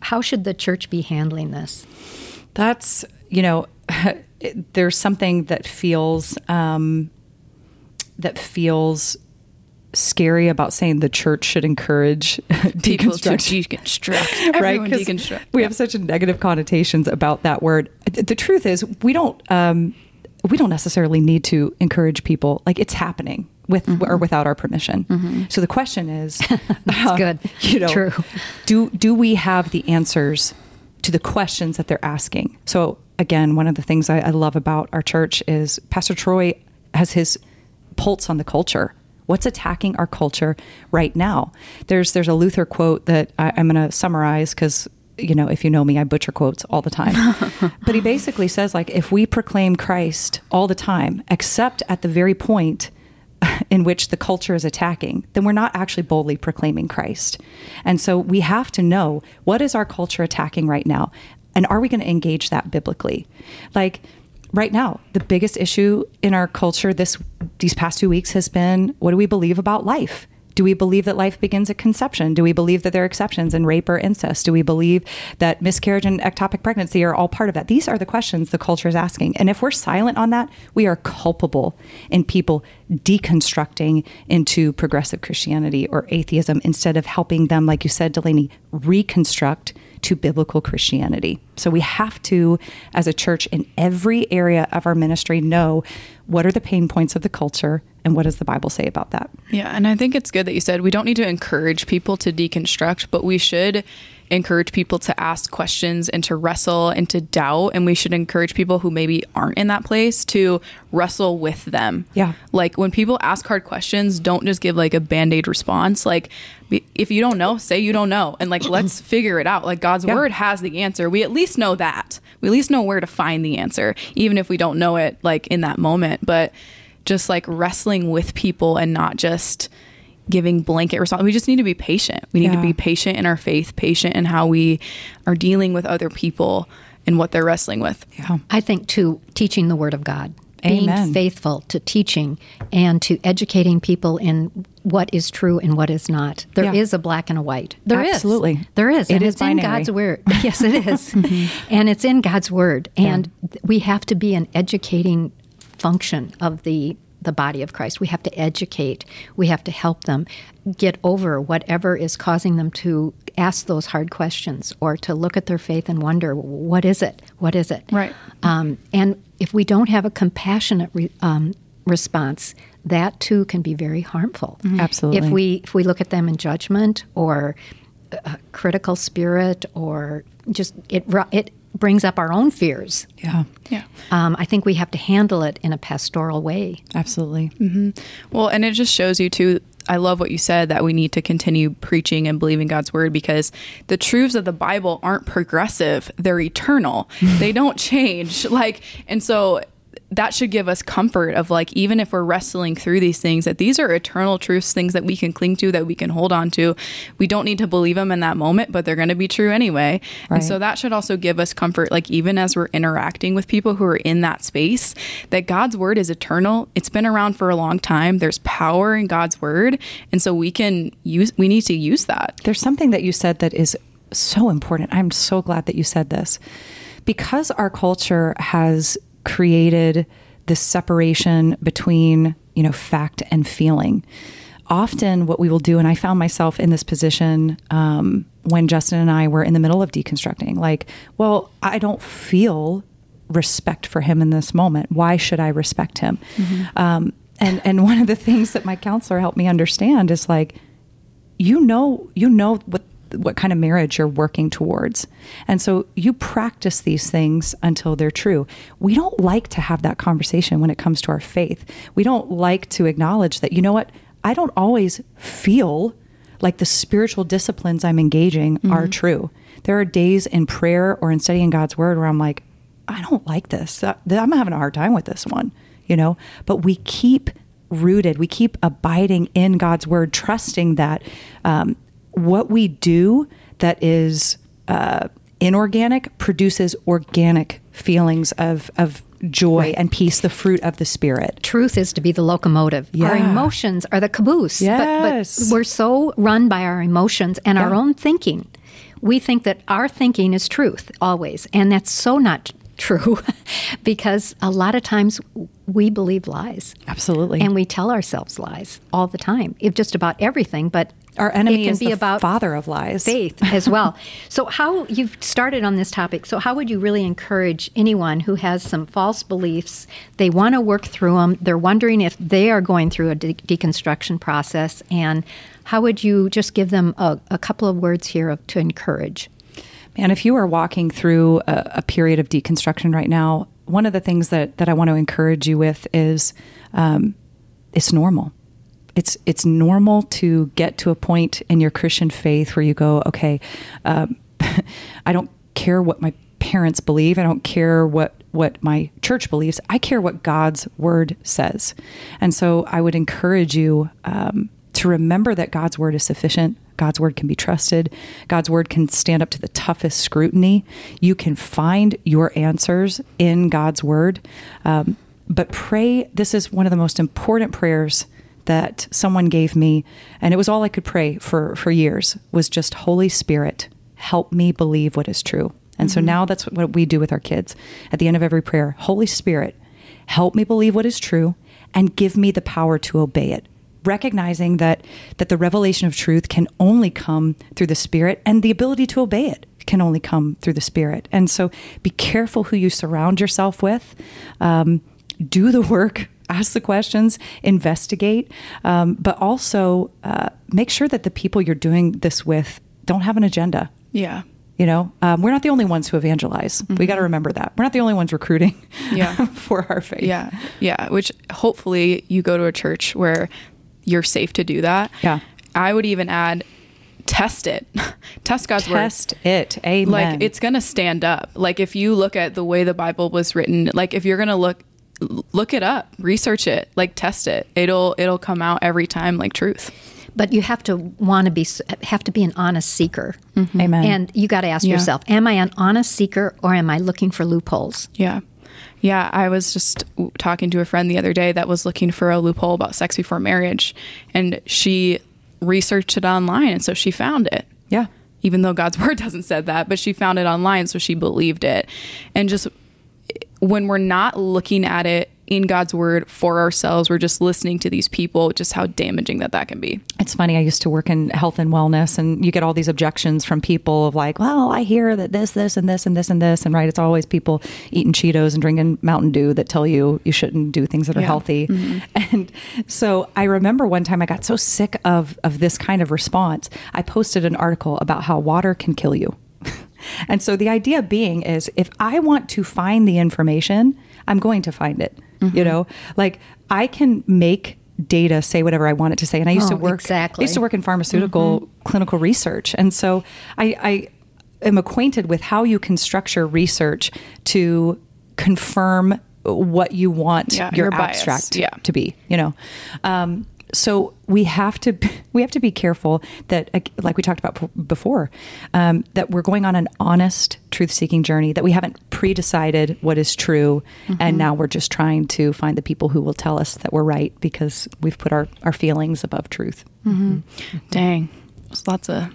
How should the church be handling this? That's, you know, there's something that feels um, that feels scary about saying the church should encourage people to deconstruct, right? Deconstruct. We have such negative connotations about that word. The truth is, we don't um, we don't necessarily need to encourage people. Like it's happening with mm-hmm. or without our permission. Mm-hmm. So the question is, that's uh, good. You know, true. Do do we have the answers to the questions that they're asking? So again, one of the things I, I love about our church is Pastor Troy has his pulse on the culture what's attacking our culture right now. There's there's a Luther quote that I, am going to summarize because you know if you know me, I butcher quotes all the time. but he basically says like if we proclaim Christ all the time, except at the very point in which the culture is attacking, then we're not actually boldly proclaiming Christ. And so we have to know what is our culture attacking right now? And are we going to engage that biblically? Like right now the biggest issue in our culture this these past two weeks has been what do we believe about life do we believe that life begins at conception? Do we believe that there are exceptions in rape or incest? Do we believe that miscarriage and ectopic pregnancy are all part of that? These are the questions the culture is asking. And if we're silent on that, we are culpable in people deconstructing into progressive Christianity or atheism instead of helping them, like you said, Delaney, reconstruct to biblical Christianity. So we have to, as a church, in every area of our ministry, know what are the pain points of the culture and what does the Bible say about that. Yeah, and I think it's good that you said we don't need to encourage people to deconstruct, but we should encourage people to ask questions and to wrestle and to doubt. And we should encourage people who maybe aren't in that place to wrestle with them. Yeah. Like when people ask hard questions, don't just give like a band aid response. Like if you don't know, say you don't know and like let's figure it out. Like God's yeah. word has the answer. We at least know that. We at least know where to find the answer, even if we don't know it like in that moment. But just like wrestling with people and not just giving blanket response. We just need to be patient. We need yeah. to be patient in our faith, patient in how we are dealing with other people and what they're wrestling with. Yeah. I think too teaching the word of God. Being faithful to teaching and to educating people in what is true and what is not. There yeah. is a black and a white. There Absolutely. is. There is. It and is it's binary. in God's word. Yes, it is. mm-hmm. And it's in God's word. And yeah. we have to be an educating function of the the body of Christ. We have to educate. We have to help them get over whatever is causing them to ask those hard questions or to look at their faith and wonder, what is it? What is it? Right. Um, and if we don't have a compassionate re- um, response, that too can be very harmful. Mm-hmm. Absolutely. If we if we look at them in judgment or a critical spirit or just it it brings up our own fears. Yeah. Yeah. Um, I think we have to handle it in a pastoral way. Absolutely. Mm-hmm. Well, and it just shows you too. I love what you said that we need to continue preaching and believing God's word because the truths of the Bible aren't progressive, they're eternal. they don't change. Like, and so that should give us comfort of like even if we're wrestling through these things that these are eternal truths things that we can cling to that we can hold on to we don't need to believe them in that moment but they're going to be true anyway right. and so that should also give us comfort like even as we're interacting with people who are in that space that god's word is eternal it's been around for a long time there's power in god's word and so we can use we need to use that there's something that you said that is so important. I'm so glad that you said this. Because our culture has created this separation between, you know, fact and feeling. Often, what we will do, and I found myself in this position um, when Justin and I were in the middle of deconstructing. Like, well, I don't feel respect for him in this moment. Why should I respect him? Mm-hmm. Um, and and one of the things that my counselor helped me understand is like, you know, you know what what kind of marriage you're working towards. And so you practice these things until they're true. We don't like to have that conversation when it comes to our faith. We don't like to acknowledge that, you know what, I don't always feel like the spiritual disciplines I'm engaging mm-hmm. are true. There are days in prayer or in studying God's word where I'm like, I don't like this. I'm having a hard time with this one, you know? But we keep rooted, we keep abiding in God's word, trusting that um, what we do that is uh, inorganic produces organic feelings of, of joy right. and peace, the fruit of the spirit. Truth is to be the locomotive. Yeah. Our emotions are the caboose. Yes. But, but we're so run by our emotions and yeah. our own thinking. We think that our thinking is truth always, and that's so not true because a lot of times we believe lies. Absolutely. And we tell ourselves lies all the time, if just about everything, but our enemy is the about father of lies. Faith as well. so how you've started on this topic. So how would you really encourage anyone who has some false beliefs, they want to work through them, they're wondering if they are going through a de- deconstruction process and how would you just give them a, a couple of words here of, to encourage? And if you are walking through a, a, period of deconstruction right now, one of the things that, that I want to encourage you with is um, it's normal. It's it's normal to get to a point in your Christian faith where you go, okay, um, I don't care what my parents believe. I don't care what what my church believes. I care what God's word says. And so I would encourage you um, to remember that God's word is sufficient. God's word can be trusted. God's word can stand up to the toughest scrutiny. You can find your answers in God's word. Um, but pray, this is one of the most important prayers that someone gave me, and it was all I could pray for, for years, was just Holy Spirit, help me believe what is true. And mm-hmm. so now that's what we do with our kids. At the end of every prayer, Holy Spirit, help me believe what is true and give me the power to obey it recognizing that that the revelation of truth can only come through the spirit and the ability to obey it can only come through the spirit and so be careful who you surround yourself with um, do the work ask the questions investigate um, but also uh, make sure that the people you're doing this with don't have an agenda yeah you know um, we're not the only ones who evangelize mm-hmm. we got to remember that we're not the only ones recruiting yeah. for our faith yeah yeah which hopefully you go to a church where you're safe to do that. Yeah. I would even add test it. test God's test word. Test it. Amen. Like it's going to stand up. Like if you look at the way the Bible was written, like if you're going to look look it up, research it, like test it. It'll it'll come out every time like truth. But you have to want to be have to be an honest seeker. Mm-hmm. Amen. And you got to ask yeah. yourself, am I an honest seeker or am I looking for loopholes? Yeah. Yeah, I was just talking to a friend the other day that was looking for a loophole about sex before marriage, and she researched it online, and so she found it. Yeah. Even though God's word doesn't said that, but she found it online, so she believed it. And just when we're not looking at it in God's word for ourselves. We're just listening to these people, just how damaging that that can be. It's funny. I used to work in health and wellness, and you get all these objections from people of like, well, I hear that this, this, and this, and this, and this. And right, it's always people eating Cheetos and drinking Mountain Dew that tell you you shouldn't do things that are yeah. healthy. Mm-hmm. And so I remember one time I got so sick of, of this kind of response, I posted an article about how water can kill you. and so the idea being is if I want to find the information, I'm going to find it. Mm-hmm. You know, like I can make data say whatever I want it to say. And I used oh, to work exactly. I used to work in pharmaceutical mm-hmm. clinical research. And so I, I am acquainted with how you can structure research to confirm what you want yeah, your, your abstract yeah. to be, you know. Um, so we have to we have to be careful that like we talked about before um, that we're going on an honest truth seeking journey that we haven't pre-decided what is true mm-hmm. and now we're just trying to find the people who will tell us that we're right because we've put our, our feelings above truth mm-hmm. Mm-hmm. dang there's lots of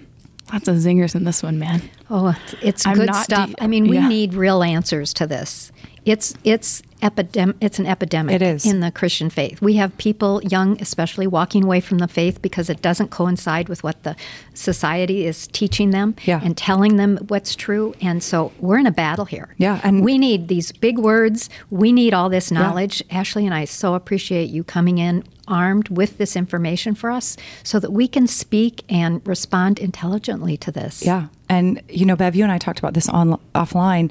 Lots of zingers in this one, man. Oh, it's- it's good not stuff. de- I mean, we yeah. need real answers to this. It's it's epidemic. It's an epidemic. It is. in the Christian faith. We have people, young especially, walking away from the faith because it doesn't coincide with what the society is teaching them Yeah. and telling them what's true. And so we're in a battle here. Yeah, and- we need these big words. We need all this knowledge. Ashley and I so appreciate you coming in armed with this information for us, so that we can speak and respond intelligently to this. Yeah, and you know, Bev, you and I talked about this on offline.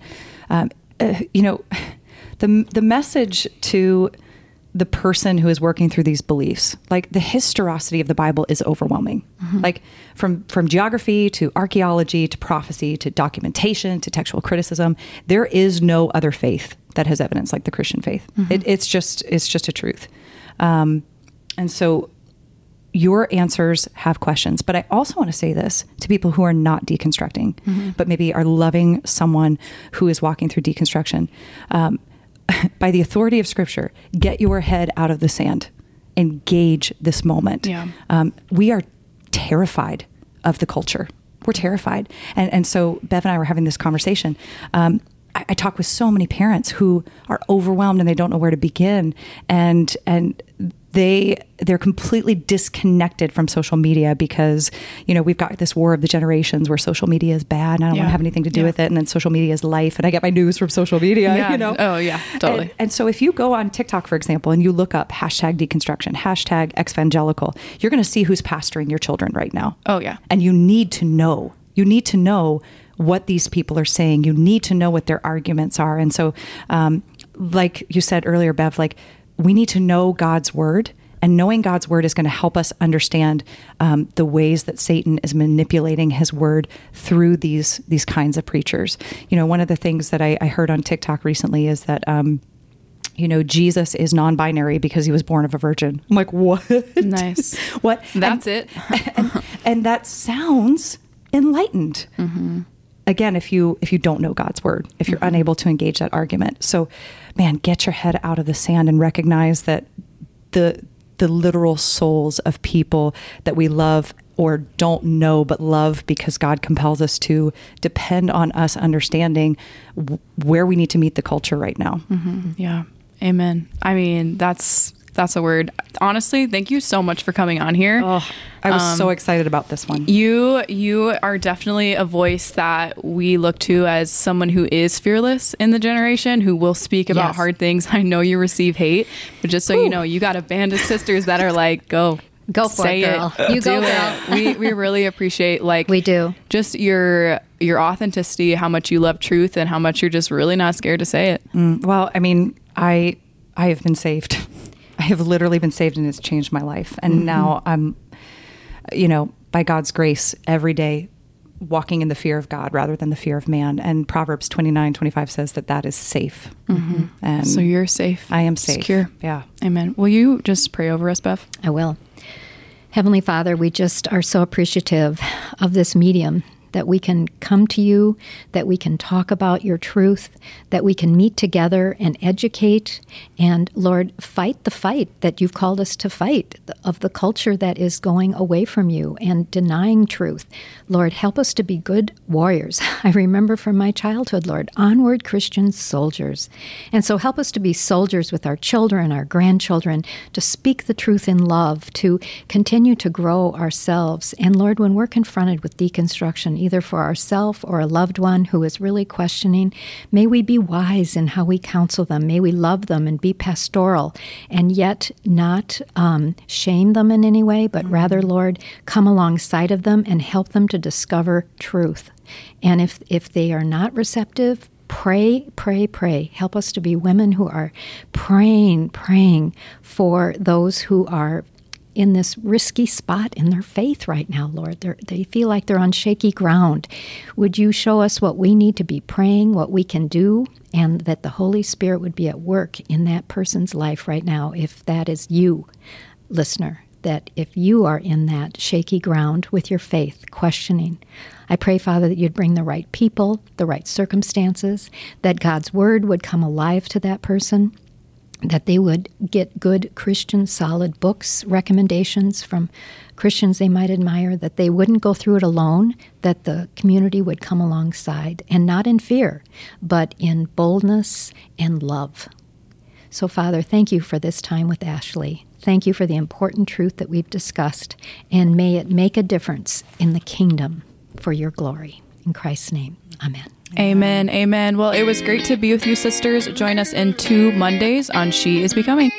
Um, uh, you know, the the message to the person who is working through these beliefs, like the historicity of the Bible, is overwhelming. Like from from geography to archaeology to prophecy to documentation to textual criticism, there is no other faith that has evidence like the Christian faith. It, it's just it's just a truth. Um, and so your answers have questions. But I also want to say this to people who are not deconstructing, but maybe are loving someone who is walking through deconstruction. Um, by the authority of Scripture, get your head out of the sand, engage this moment. Yeah. Um, we are terrified of the culture. We're terrified. And, and so Bev and I were having this conversation. Um, I, I talk with so many parents who are overwhelmed and they don't know where to begin. And, and they they're completely disconnected from social media because you know we've got this war of the generations where social media is bad and I don't want to have anything to do Yeah. with it and then social media is life and I get my news from social media Yeah. you know Oh, yeah, totally. and, and so if you go on TikTok for example and you look up hashtag deconstruction hashtag evangelical you're going to see who's pastoring your children right now Oh, yeah. and you need to know you need to know what these people are saying you need to know what their arguments are and so um, like you said earlier bev like we need to know god's word and knowing god's word is going to help us understand um, the ways that satan is manipulating his word through these these kinds of preachers you know one of the things that i, I heard on tiktok recently is that um, you know, Jesus is non binary because he was born of a virgin. I'm like, what? Nice. what? That's And- it. and, and that sounds enlightened. Again, if you if you don't know God's word, if you're mm-hmm. unable to engage that argument, so man, get your head out of the sand and recognize that the the literal souls of people that we love or don't know but love because God compels us to depend on us understanding w- where we need to meet the culture right now. Mm-hmm. Yeah. Amen. I mean, that's that's a word. Honestly, thank you so much for coming on here. Oh, I was Um, so excited about this one. You you are definitely a voice that we look to as someone who is fearless in the generation who will speak about Yes. hard things. I know you receive hate, but just so you know, you got a band of sisters that are like, go. Go for it, say girl. You Do go, it. girl. We we really appreciate like We do. just your your authenticity, how much you love truth and how much you're just really not scared to say it. Mm, well, I mean, I I have been saved. I have literally been saved, and it's changed my life. And mm-hmm. now I'm, you know, by God's grace, every day walking in the fear of God rather than the fear of man. And Proverbs 29, 25 says that that is safe. Mm-hmm. And So you're safe. I am safe. Secure. Yeah. Amen. Will you just pray over us, Bev? I will. Heavenly Father, we just are so appreciative of this medium that we can come to you, that we can talk about your truth, that we can meet together and educate and, Lord, fight the fight that you've called us to fight of the culture that is going away from you and denying truth. Lord, help us to be good warriors. I remember from my childhood, Lord, onward Christian soldiers. And so help us to be soldiers with our children, our grandchildren, to speak the truth in love, to continue to grow ourselves. And Lord, when we're confronted with deconstruction, either for ourselves or a loved one who is really questioning, may we be wise in how we counsel them. May we love them and be pastoral and yet not um, shame them in any way, but rather, Lord, come alongside of them and help them to discover truth. And if, if they are not receptive, pray, pray, pray. Help us to be women who are praying, praying for those who are in this risky spot in their faith right now, Lord. They're, they feel like they're on shaky ground. Would you show us what we need to be praying, what we can do, and that the Holy Spirit would be at work in that person's life right now, if that is you, listener? That if you are in that shaky ground with your faith, questioning, I pray, Father, that you'd bring the right people, the right circumstances, that God's word would come alive to that person, that they would get good Christian, solid books, recommendations from Christians they might admire, that they wouldn't go through it alone, that the community would come alongside, and not in fear, but in boldness and love. So, Father, thank you for this time with Ashley. Thank you for the important truth that we've discussed, and may it make a difference in the kingdom for your glory. In Christ's name, amen. Amen. Amen. Well, it was great to be with you, sisters. Join us in two Mondays on She is Becoming.